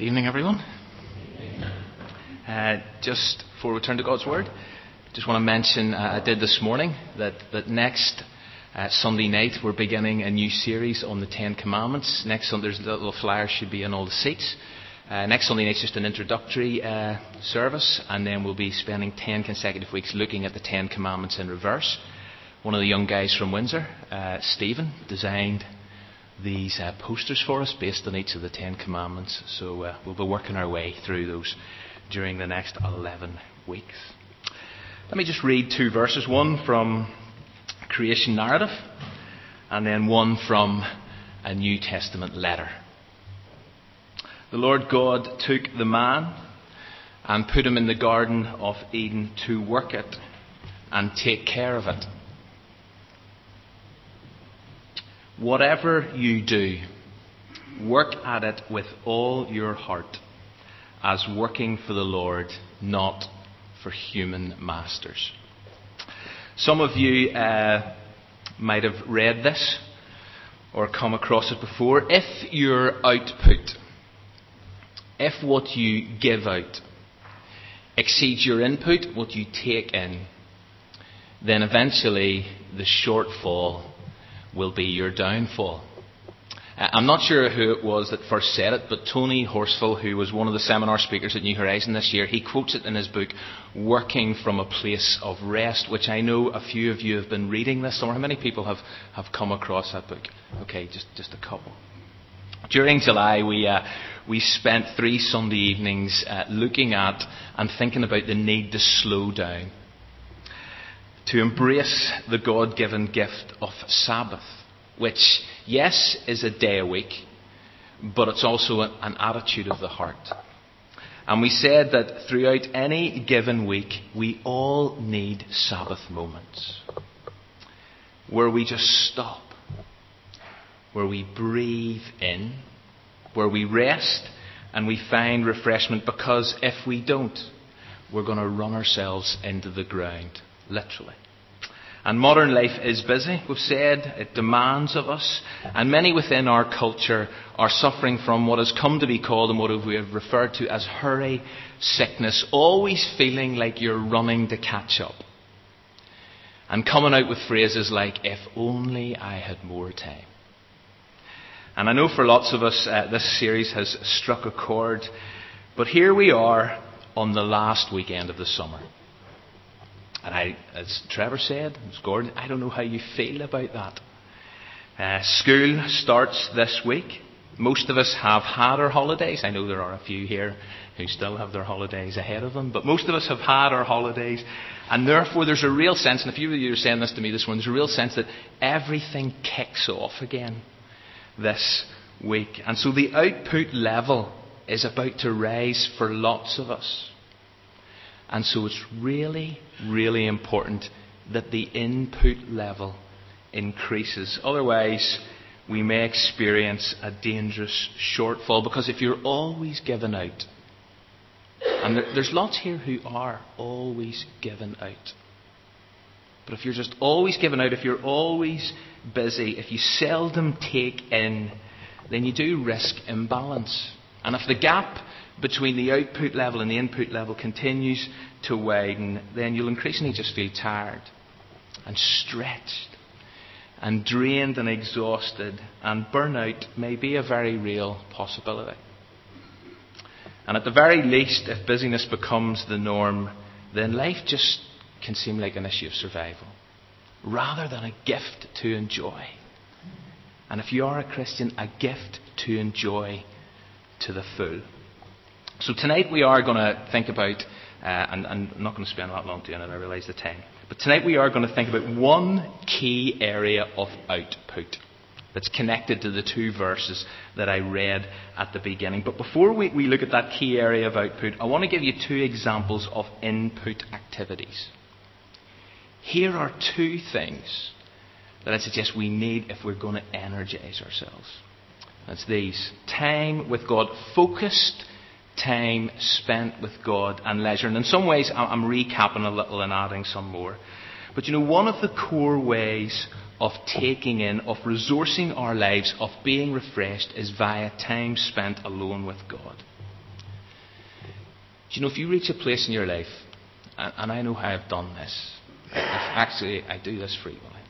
Evening, everyone. Uh, just before we turn to God's Word, just want to mention uh, I did this morning that, that next uh, Sunday night we're beginning a new series on the Ten Commandments. Next Sunday, there's a little flyer should be in all the seats. Uh, next Sunday night is just an introductory uh, service, and then we'll be spending ten consecutive weeks looking at the Ten Commandments in reverse. One of the young guys from Windsor, uh, Stephen, designed these uh, posters for us based on each of the Ten Commandments. So uh, we'll be working our way through those during the next 11 weeks. Let me just read two verses one from creation narrative, and then one from a New Testament letter. The Lord God took the man and put him in the Garden of Eden to work it and take care of it. Whatever you do, work at it with all your heart, as working for the Lord, not for human masters. Some of you uh, might have read this or come across it before. If your output, if what you give out exceeds your input, what you take in, then eventually the shortfall will be your downfall. Uh, I'm not sure who it was that first said it, but Tony Horsfall, who was one of the seminar speakers at New Horizon this year, he quotes it in his book, Working from a Place of Rest, which I know a few of you have been reading this summer. How many people have, have come across that book? Okay, just, just a couple. During July, we, uh, we spent three Sunday evenings uh, looking at and thinking about the need to slow down to embrace the God given gift of Sabbath, which, yes, is a day a week, but it's also an attitude of the heart. And we said that throughout any given week, we all need Sabbath moments where we just stop, where we breathe in, where we rest and we find refreshment because if we don't, we're going to run ourselves into the ground literally. And modern life is busy, we've said, it demands of us, and many within our culture are suffering from what has come to be called and what we have referred to as hurry sickness, always feeling like you're running to catch up. And coming out with phrases like, if only I had more time. And I know for lots of us uh, this series has struck a chord, but here we are on the last weekend of the summer. And I, as Trevor said, as Gordon, I don't know how you feel about that. Uh, school starts this week. Most of us have had our holidays. I know there are a few here who still have their holidays ahead of them, but most of us have had our holidays, and therefore there's a real sense, and a few of you are saying this to me this morning, there's a real sense that everything kicks off again this week. And so the output level is about to rise for lots of us. And so it's really, really important that the input level increases. Otherwise, we may experience a dangerous shortfall because if you're always given out, and there's lots here who are always given out. But if you're just always given out, if you're always busy, if you seldom take in, then you do risk imbalance. And if the gap between the output level and the input level continues to widen, then you'll increasingly just feel tired and stretched and drained and exhausted, and burnout may be a very real possibility. And at the very least, if busyness becomes the norm, then life just can seem like an issue of survival rather than a gift to enjoy. And if you are a Christian, a gift to enjoy to the full. So tonight we are going to think about, uh, and, and, I'm not going to spend that long doing it, I realise the time. But tonight we are going to think about one key area of output that's connected to the two verses that I read at the beginning. But before we, we look at that key area of output, I want to give you two examples of input activities. Here are two things that I suggest we need if we're going to energize ourselves. That's these time with God, focused time spent with God and leisure. And in some ways, I'm recapping a little and adding some more. But you know, one of the core ways of taking in, of resourcing our lives, of being refreshed, is via time spent alone with God. Do you know, if you reach a place in your life, and, I know how I've done this, actually, I do this frequently.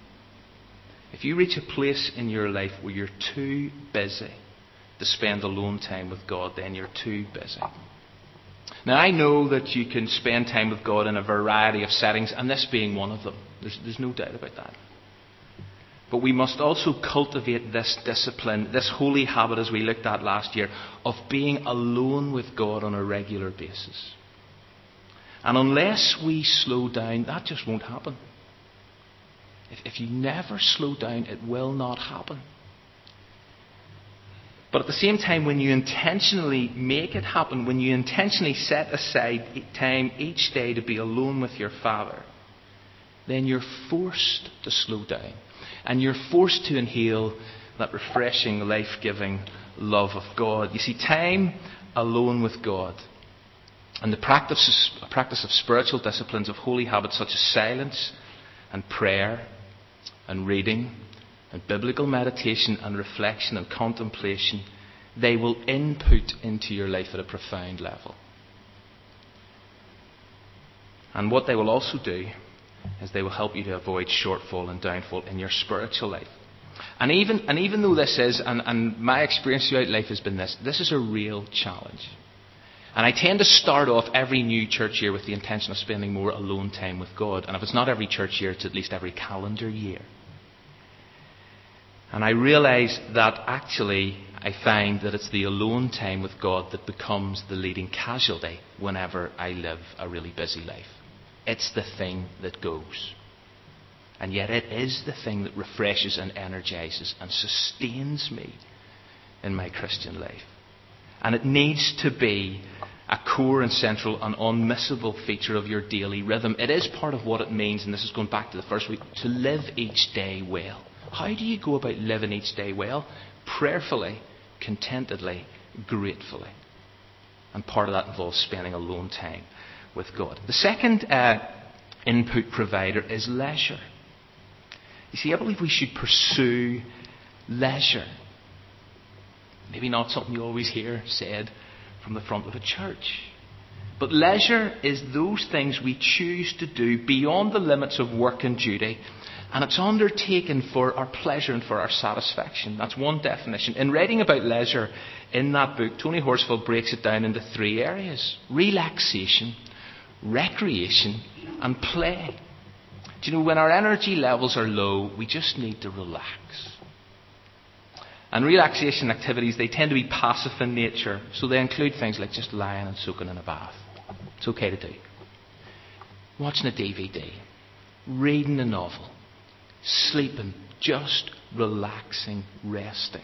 If you reach a place in your life where you're too busy to spend alone time with God, then you're too busy. Now, I know that you can spend time with God in a variety of settings, and this being one of them. There's, there's no doubt about that. But we must also cultivate this discipline, this holy habit, as we looked at last year, of being alone with God on a regular basis. And unless we slow down, that just won't happen. If, if you never slow down, it will not happen. But at the same time, when you intentionally make it happen, when you intentionally set aside time each day to be alone with your Father, then you're forced to slow down. And you're forced to inhale that refreshing, life giving love of God. You see, time alone with God and the practice, practice of spiritual disciplines of holy habits such as silence and prayer and reading and biblical meditation and reflection and contemplation, they will input into your life at a profound level. And what they will also do is they will help you to avoid shortfall and downfall in your spiritual life. And even, and even though this is, and, and my experience throughout life has been this, this is a real challenge. And I tend to start off every new church year with the intention of spending more alone time with God. And if it's not every church year, it's at least every calendar year. And I realise that actually I find that it's the alone time with God that becomes the leading casualty whenever I live a really busy life. It's the thing that goes. And yet it is the thing that refreshes and energizes and sustains me in my Christian life. And it needs to be a core and central and unmissable feature of your daily rhythm. It is part of what it means, and this is going back to the first week, to live each day well. How do you go about living each day well? Prayerfully, contentedly, gratefully. And part of that involves spending alone time with God. The second uh, input provider is leisure. You see, I believe we should pursue leisure. Maybe not something you always hear said from the front of a church. But leisure is those things we choose to do beyond the limits of work and duty, and it's undertaken for our pleasure and for our satisfaction. That's one definition. In writing about leisure in that book, Tony Horsfall breaks it down into three areas relaxation, recreation, and play. Do you know, when our energy levels are low, we just need to relax. And relaxation activities, they tend to be passive in nature, so they include things like just lying and soaking in a bath. It's okay to do. Watching a DVD, reading a novel, sleeping, just relaxing, resting.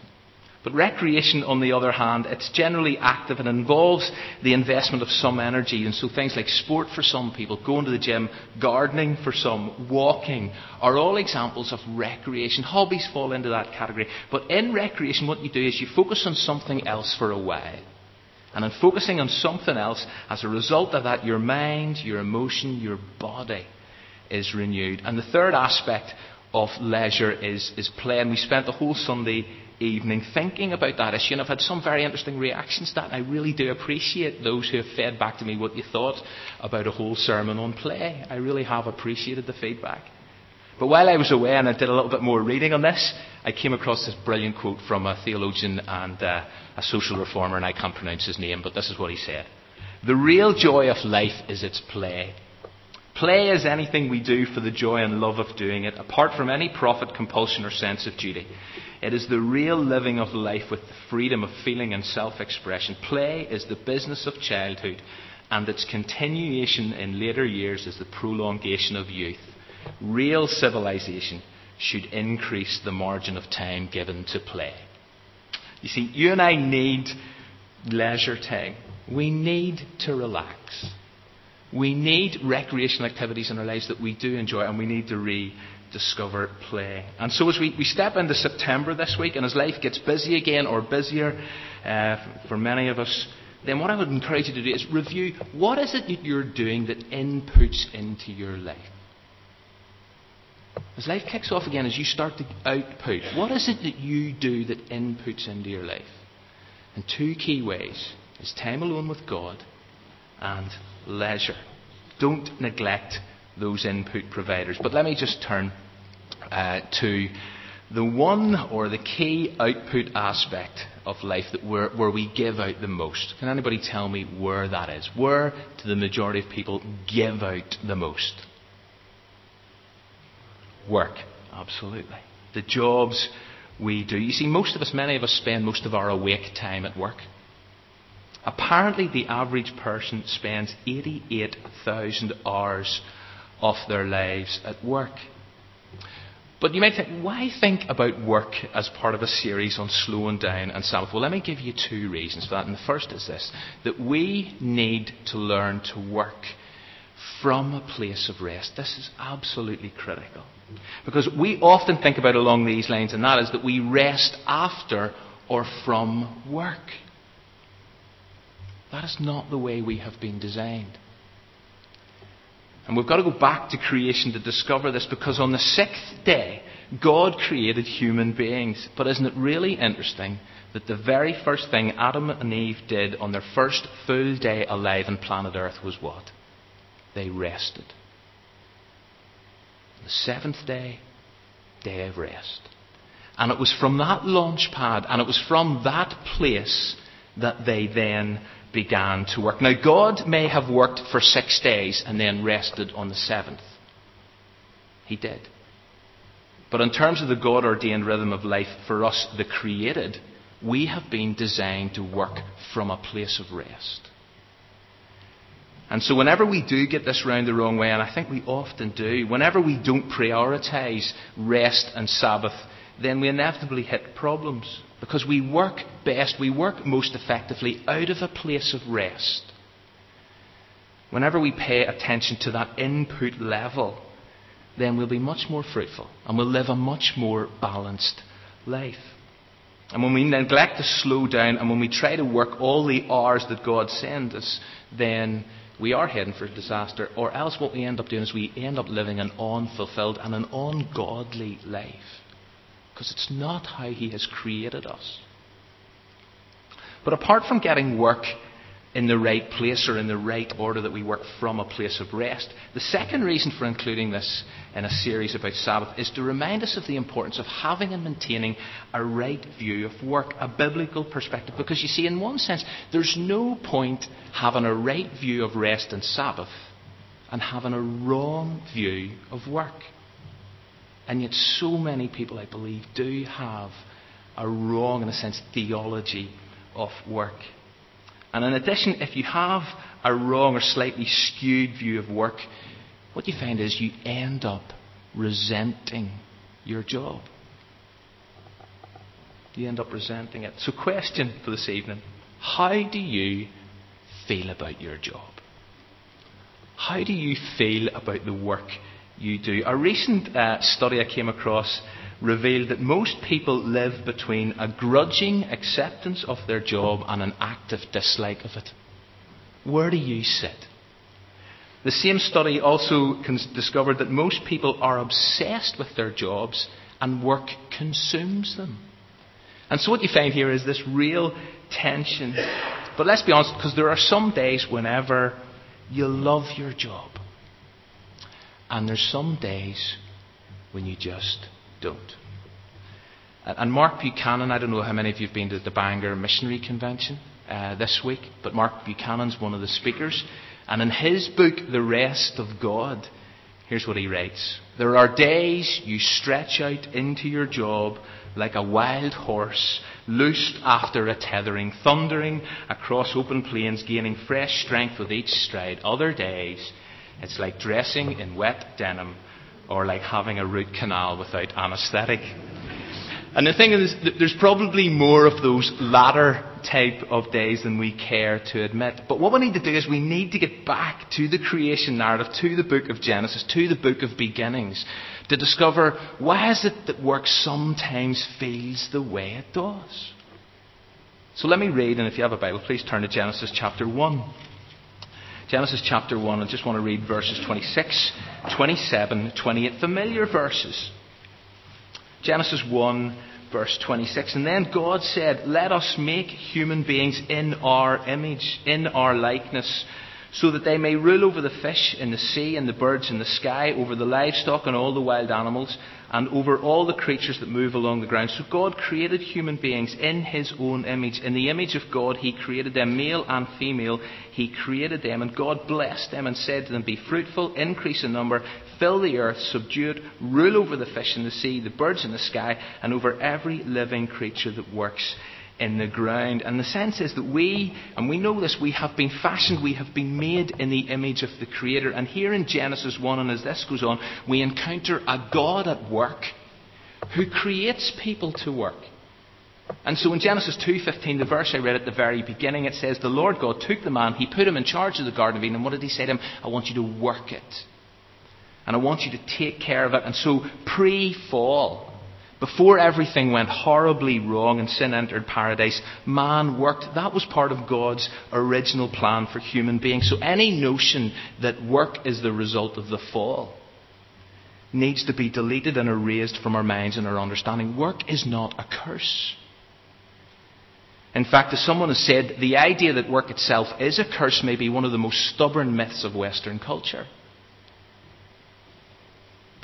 But recreation, on the other hand, it's generally active and involves the investment of some energy. And so things like sport for some people, going to the gym, gardening for some, walking, are all examples of recreation. Hobbies fall into that category. But in recreation, what you do is you focus on something else for a while. And in focusing on something else, as a result of that, your mind, your emotion, your body is renewed. And the third aspect of leisure is, is play. And we spent the whole Sunday evening thinking about that issue, and I've had some very interesting reactions to that. And I really do appreciate those who have fed back to me what you thought about a whole sermon on play. I really have appreciated the feedback. But while I was away and I did a little bit more reading on this, I came across this brilliant quote from a theologian and uh, a social reformer, and I can't pronounce his name, but this is what he said. The real joy of life is its play. Play is anything we do for the joy and love of doing it, apart from any profit, compulsion, or sense of duty. It is the real living of life with the freedom of feeling and self expression. Play is the business of childhood, and its continuation in later years is the prolongation of youth. Real civilization should increase the margin of time given to play. You see, you and I need leisure time. We need to relax. We need recreational activities in our lives that we do enjoy, and we need to rediscover play. And so, as we, we step into September this week, and as life gets busy again or busier uh, for many of us, then what I would encourage you to do is review what is it that you're doing that inputs into your life. As life kicks off again, as you start to output, what is it that you do that inputs into your life? And two key ways is time alone with God and leisure. Don't neglect those input providers. But let me just turn uh, to the one or the key output aspect of life that where, where we give out the most. Can anybody tell me where that is? Where do the majority of people give out the most? Work. Absolutely. The jobs we do. You see, most of us, many of us spend most of our awake time at work. Apparently, the average person spends 88,000 hours of their lives at work. But you might think, why think about work as part of a series on slowing down and Sabbath? Well, let me give you two reasons for that. And the first is this that we need to learn to work from a place of rest. This is absolutely critical. Because we often think about along these lines, and that is that we rest after or from work. That is not the way we have been designed. And we've got to go back to creation to discover this because on the sixth day, God created human beings. But isn't it really interesting that the very first thing Adam and Eve did on their first full day alive on planet Earth was what? They rested. The seventh day, day of rest. And it was from that launch pad and it was from that place that they then began to work. Now, God may have worked for six days and then rested on the seventh. He did. But in terms of the God ordained rhythm of life for us, the created, we have been designed to work from a place of rest. And so, whenever we do get this round the wrong way, and I think we often do, whenever we don't prioritise rest and Sabbath, then we inevitably hit problems. Because we work best, we work most effectively out of a place of rest. Whenever we pay attention to that input level, then we'll be much more fruitful and we'll live a much more balanced life. And when we neglect to slow down and when we try to work all the hours that God sends us, then we are heading for disaster. Or else what we end up doing is we end up living an unfulfilled and an ungodly life. Because it's not how He has created us. But apart from getting work in the right place or in the right order that we work from a place of rest, the second reason for including this in a series about Sabbath is to remind us of the importance of having and maintaining a right view of work, a biblical perspective. Because you see, in one sense, there's no point having a right view of rest and Sabbath and having a wrong view of work. And yet, so many people, I believe, do have a wrong, in a sense, theology of work. And in addition, if you have a wrong or slightly skewed view of work, what you find is you end up resenting your job. You end up resenting it. So, question for this evening How do you feel about your job? How do you feel about the work you do. A recent uh, study I came across revealed that most people live between a grudging acceptance of their job and an active dislike of it. Where do you sit? The same study also discovered that most people are obsessed with their jobs and work consumes them. And so what you find here is this real tension. But let's be honest, because there are some days whenever you love your job. And there's some days when you just don't. And Mark Buchanan, I don't know how many of you have been to the Bangor Missionary Convention uh, this week, but Mark Buchanan's one of the speakers. And in his book, The Rest of God, here's what he writes There are days you stretch out into your job like a wild horse, loosed after a tethering, thundering across open plains, gaining fresh strength with each stride. Other days, it's like dressing in wet denim or like having a root canal without anaesthetic. And the thing is, there's probably more of those latter type of days than we care to admit. But what we need to do is we need to get back to the creation narrative, to the book of Genesis, to the book of beginnings, to discover why is it that work sometimes feels the way it does. So let me read, and if you have a Bible, please turn to Genesis chapter 1. Genesis chapter 1, I just want to read verses 26, 27, 28, familiar verses. Genesis 1, verse 26. And then God said, Let us make human beings in our image, in our likeness, so that they may rule over the fish in the sea and the birds in the sky, over the livestock and all the wild animals, and over all the creatures that move along the ground. So God created human beings in His own image. In the image of God, He created them, male and female. He created them, and God blessed them and said to them, Be fruitful, increase in number, fill the earth, subdue it, rule over the fish in the sea, the birds in the sky, and over every living creature that works in the ground. And the sense is that we, and we know this, we have been fashioned, we have been made in the image of the Creator. And here in Genesis 1, and as this goes on, we encounter a God at work who creates people to work. And so in Genesis 2:15, the verse I read at the very beginning, it says, "The Lord God took the man, he put him in charge of the garden of Eden, and what did he say to him? I want you to work it. And I want you to take care of it." And so pre-fall, before everything went horribly wrong and sin entered paradise, man worked. That was part of God's original plan for human beings. So any notion that work is the result of the fall needs to be deleted and erased from our minds and our understanding. Work is not a curse. In fact, as someone has said, the idea that work itself is a curse may be one of the most stubborn myths of Western culture.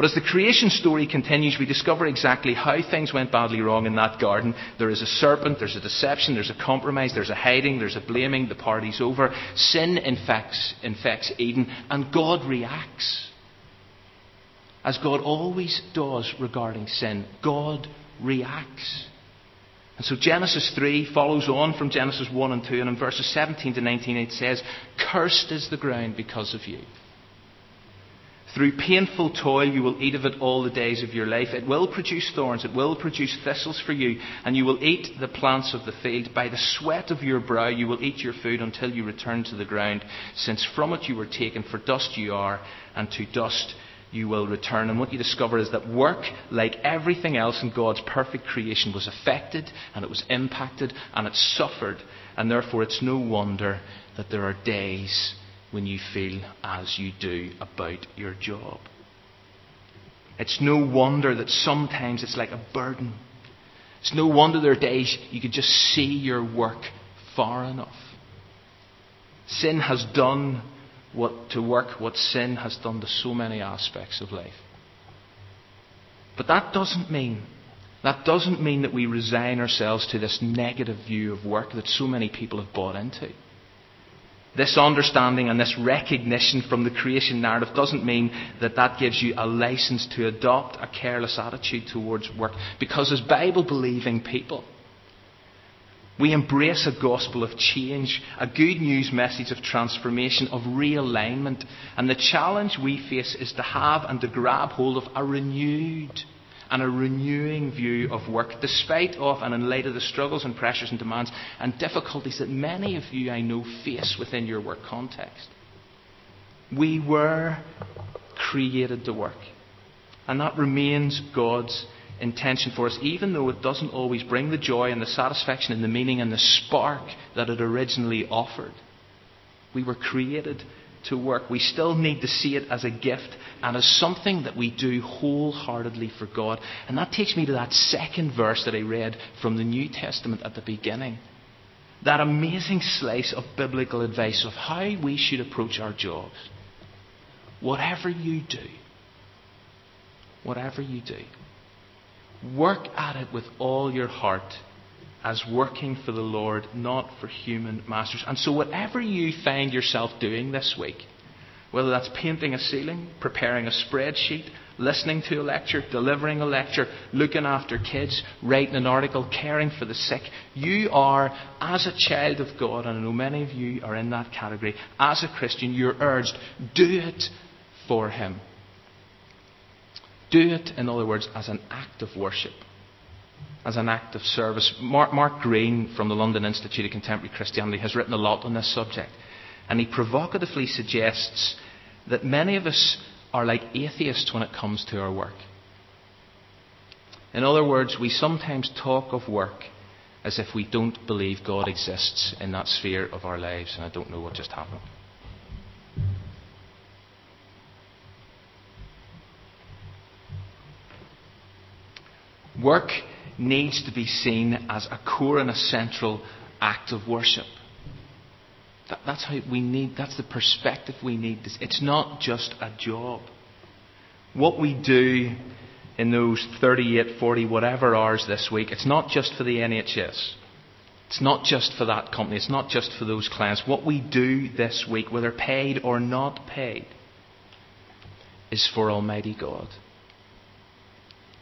But as the creation story continues, we discover exactly how things went badly wrong in that garden. There is a serpent, there's a deception, there's a compromise, there's a hiding, there's a blaming, the party's over. Sin infects, infects Eden, and God reacts. As God always does regarding sin, God reacts. And so Genesis 3 follows on from Genesis 1 and 2, and in verses 17 to 19 it says, Cursed is the ground because of you. Through painful toil, you will eat of it all the days of your life. It will produce thorns, it will produce thistles for you, and you will eat the plants of the field. By the sweat of your brow, you will eat your food until you return to the ground, since from it you were taken, for dust you are, and to dust you will return. And what you discover is that work, like everything else in God's perfect creation, was affected, and it was impacted, and it suffered, and therefore it's no wonder that there are days when you feel as you do about your job. It's no wonder that sometimes it's like a burden. It's no wonder there are days you could just see your work far enough. Sin has done what to work what sin has done to so many aspects of life. But that doesn't mean that doesn't mean that we resign ourselves to this negative view of work that so many people have bought into. This understanding and this recognition from the creation narrative doesn't mean that that gives you a license to adopt a careless attitude towards work. Because as Bible believing people, we embrace a gospel of change, a good news message of transformation, of realignment. And the challenge we face is to have and to grab hold of a renewed and a renewing view of work, despite of and in light of the struggles and pressures and demands and difficulties that many of you I know face within your work context. We were created to work. And that remains God's intention for us, even though it doesn't always bring the joy and the satisfaction and the meaning and the spark that it originally offered. We were created to work. We still need to see it as a gift and as something that we do wholeheartedly for God. And that takes me to that second verse that I read from the New Testament at the beginning. That amazing slice of biblical advice of how we should approach our jobs. Whatever you do, whatever you do, work at it with all your heart as working for the Lord, not for human masters. And so, whatever you find yourself doing this week, whether that's painting a ceiling, preparing a spreadsheet, listening to a lecture, delivering a lecture, looking after kids, writing an article, caring for the sick. You are, as a child of God, and I know many of you are in that category, as a Christian, you're urged, do it for Him. Do it, in other words, as an act of worship, as an act of service. Mark, Mark Greene from the London Institute of Contemporary Christianity has written a lot on this subject. And he provocatively suggests that many of us are like atheists when it comes to our work. In other words, we sometimes talk of work as if we don't believe God exists in that sphere of our lives, and I don't know what just happened. Work needs to be seen as a core and a central act of worship. That, that's how we need, that's the perspective we need. It's not just a job. What we do in those 38, 40, whatever hours this week, it's not just for the NHS. It's not just for that company. It's not just for those clients. What we do this week, whether paid or not paid, is for Almighty God.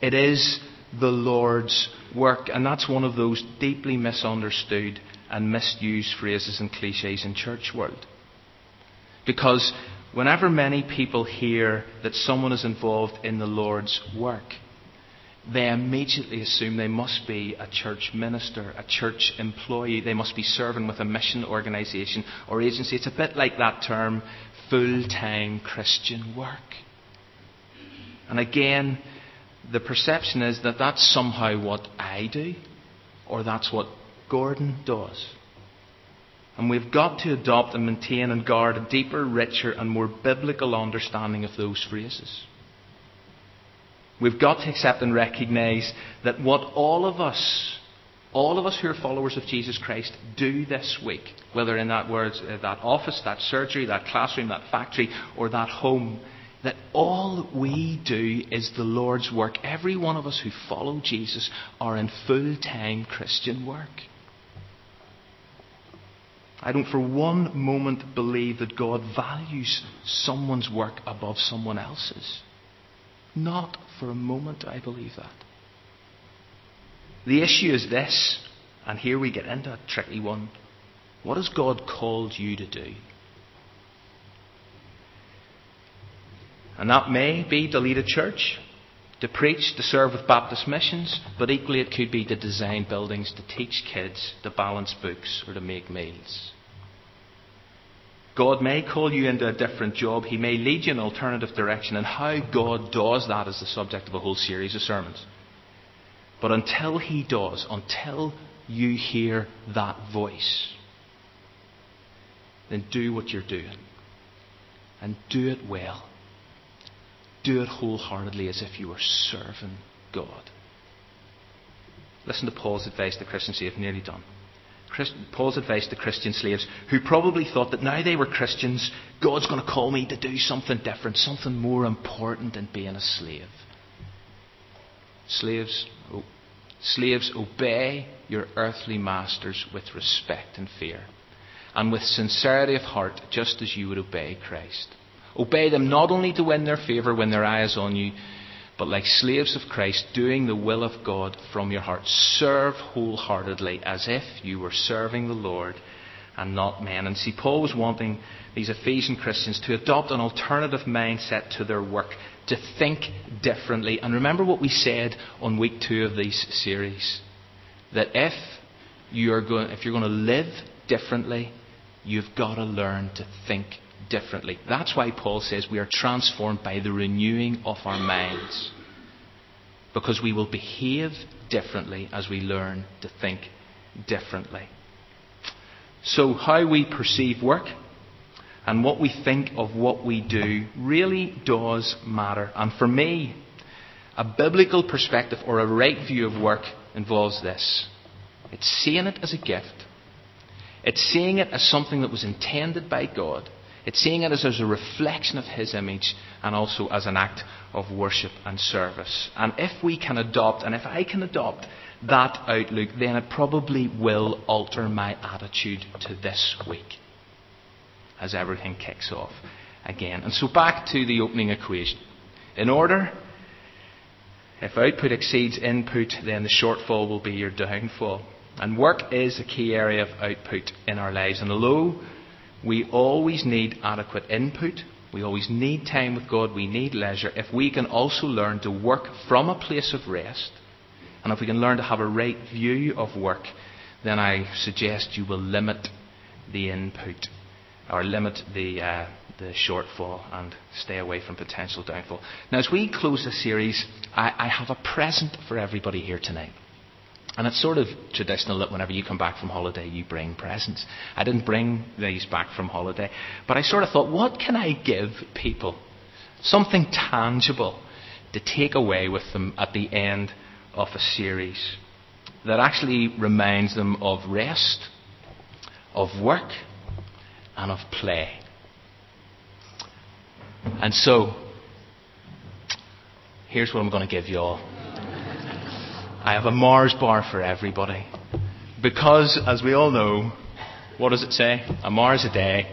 It is the Lord's work. And that's one of those deeply misunderstood and misused phrases and cliches in church world. Because whenever many people hear that someone is involved in the Lord's work, they immediately assume they must be a church minister, a church employee. They must be serving with a mission organisation or agency. It's a bit like that term, full time Christian work. And again, the perception is that that's somehow what I do, or that's what Gordon does. And we've got to adopt and maintain and guard a deeper, richer, and more biblical understanding of those phrases. We've got to accept and recognize that what all of us, all of us who are followers of Jesus Christ, do this week, whether in that words, uh, that office, that surgery, that classroom, that factory, or that home, that all we do is the Lord's work. Every one of us who follow Jesus are in full time Christian work. I don't for one moment believe that God values someone's work above someone else's. Not for a moment do I believe that. The issue is this, and here we get into a tricky one. What has God called you to do? And that may be to lead a church, to preach, to serve with Baptist missions, but equally it could be to design buildings, to teach kids, to balance books, or to make meals. God may call you into a different job. He may lead you in an alternative direction. And how God does that is the subject of a whole series of sermons. But until He does, until you hear that voice, then do what you're doing. And do it well. Do it wholeheartedly as if you were serving God. Listen to Paul's advice to Christians. I've nearly done. Paul's advice to Christian slaves who probably thought that now they were Christians, God's going to call me to do something different, something more important than being a slave. Slaves, oh, slaves, obey your earthly masters with respect and fear, and with sincerity of heart, just as you would obey Christ. Obey them not only to win their favour when their eye is on you, but like slaves of Christ, doing the will of God from your heart. Serve wholeheartedly as if you were serving the Lord and not men. And see, Paul was wanting these Ephesian Christians to adopt an alternative mindset to their work, to think differently. And remember what we said on week two of this series that if you're going, if you're going to live differently, you've got to learn to think differently. That's why Paul says we are transformed by the renewing of our minds. Because we will behave differently as we learn to think differently. So, how we perceive work and what we think of what we do really does matter. And for me, a biblical perspective or a right view of work involves this it's seeing it as a gift, it's seeing it as something that was intended by God it's seeing it as, as a reflection of His image and also as an act of worship and service. And if we can adopt, and if I can adopt that outlook, then it probably will alter my attitude to this week as everything kicks off again. And so back to the opening equation. In order, if output exceeds input, then the shortfall will be your downfall. And work is a key area of output in our lives. And although we always need adequate input. We always need time with God. We need leisure. If we can also learn to work from a place of rest, and if we can learn to have a right view of work, then I suggest you will limit the input or limit the, uh, the shortfall and stay away from potential downfall. Now, as we close the series, I, I have a present for everybody here tonight. And it's sort of traditional that whenever you come back from holiday, you bring presents. I didn't bring these back from holiday, but I sort of thought, what can I give people? Something tangible to take away with them at the end of a series that actually reminds them of rest, of work, and of play. And so, here's what I'm going to give you all. I have a Mars bar for everybody. Because, as we all know, what does it say? A Mars a day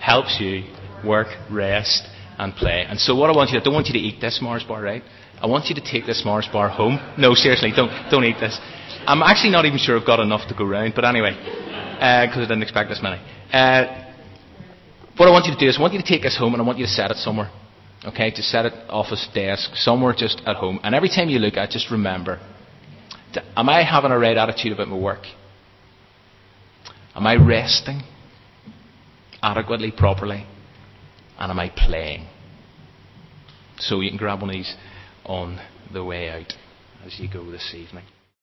helps you work, rest, and play. And so, what I want you to, I don't want you to eat this Mars bar, right? I want you to take this Mars bar home. No, seriously, don't, don't eat this. I'm actually not even sure I've got enough to go round, but anyway, because uh, I didn't expect this many. Uh, what I want you to do is I want you to take this home and I want you to set it somewhere. Okay, to set it office desk, somewhere just at home. And every time you look at it, just remember, am I having a right attitude about my work? Am I resting adequately, properly? And am I playing? So you can grab one of these on the way out as you go this evening.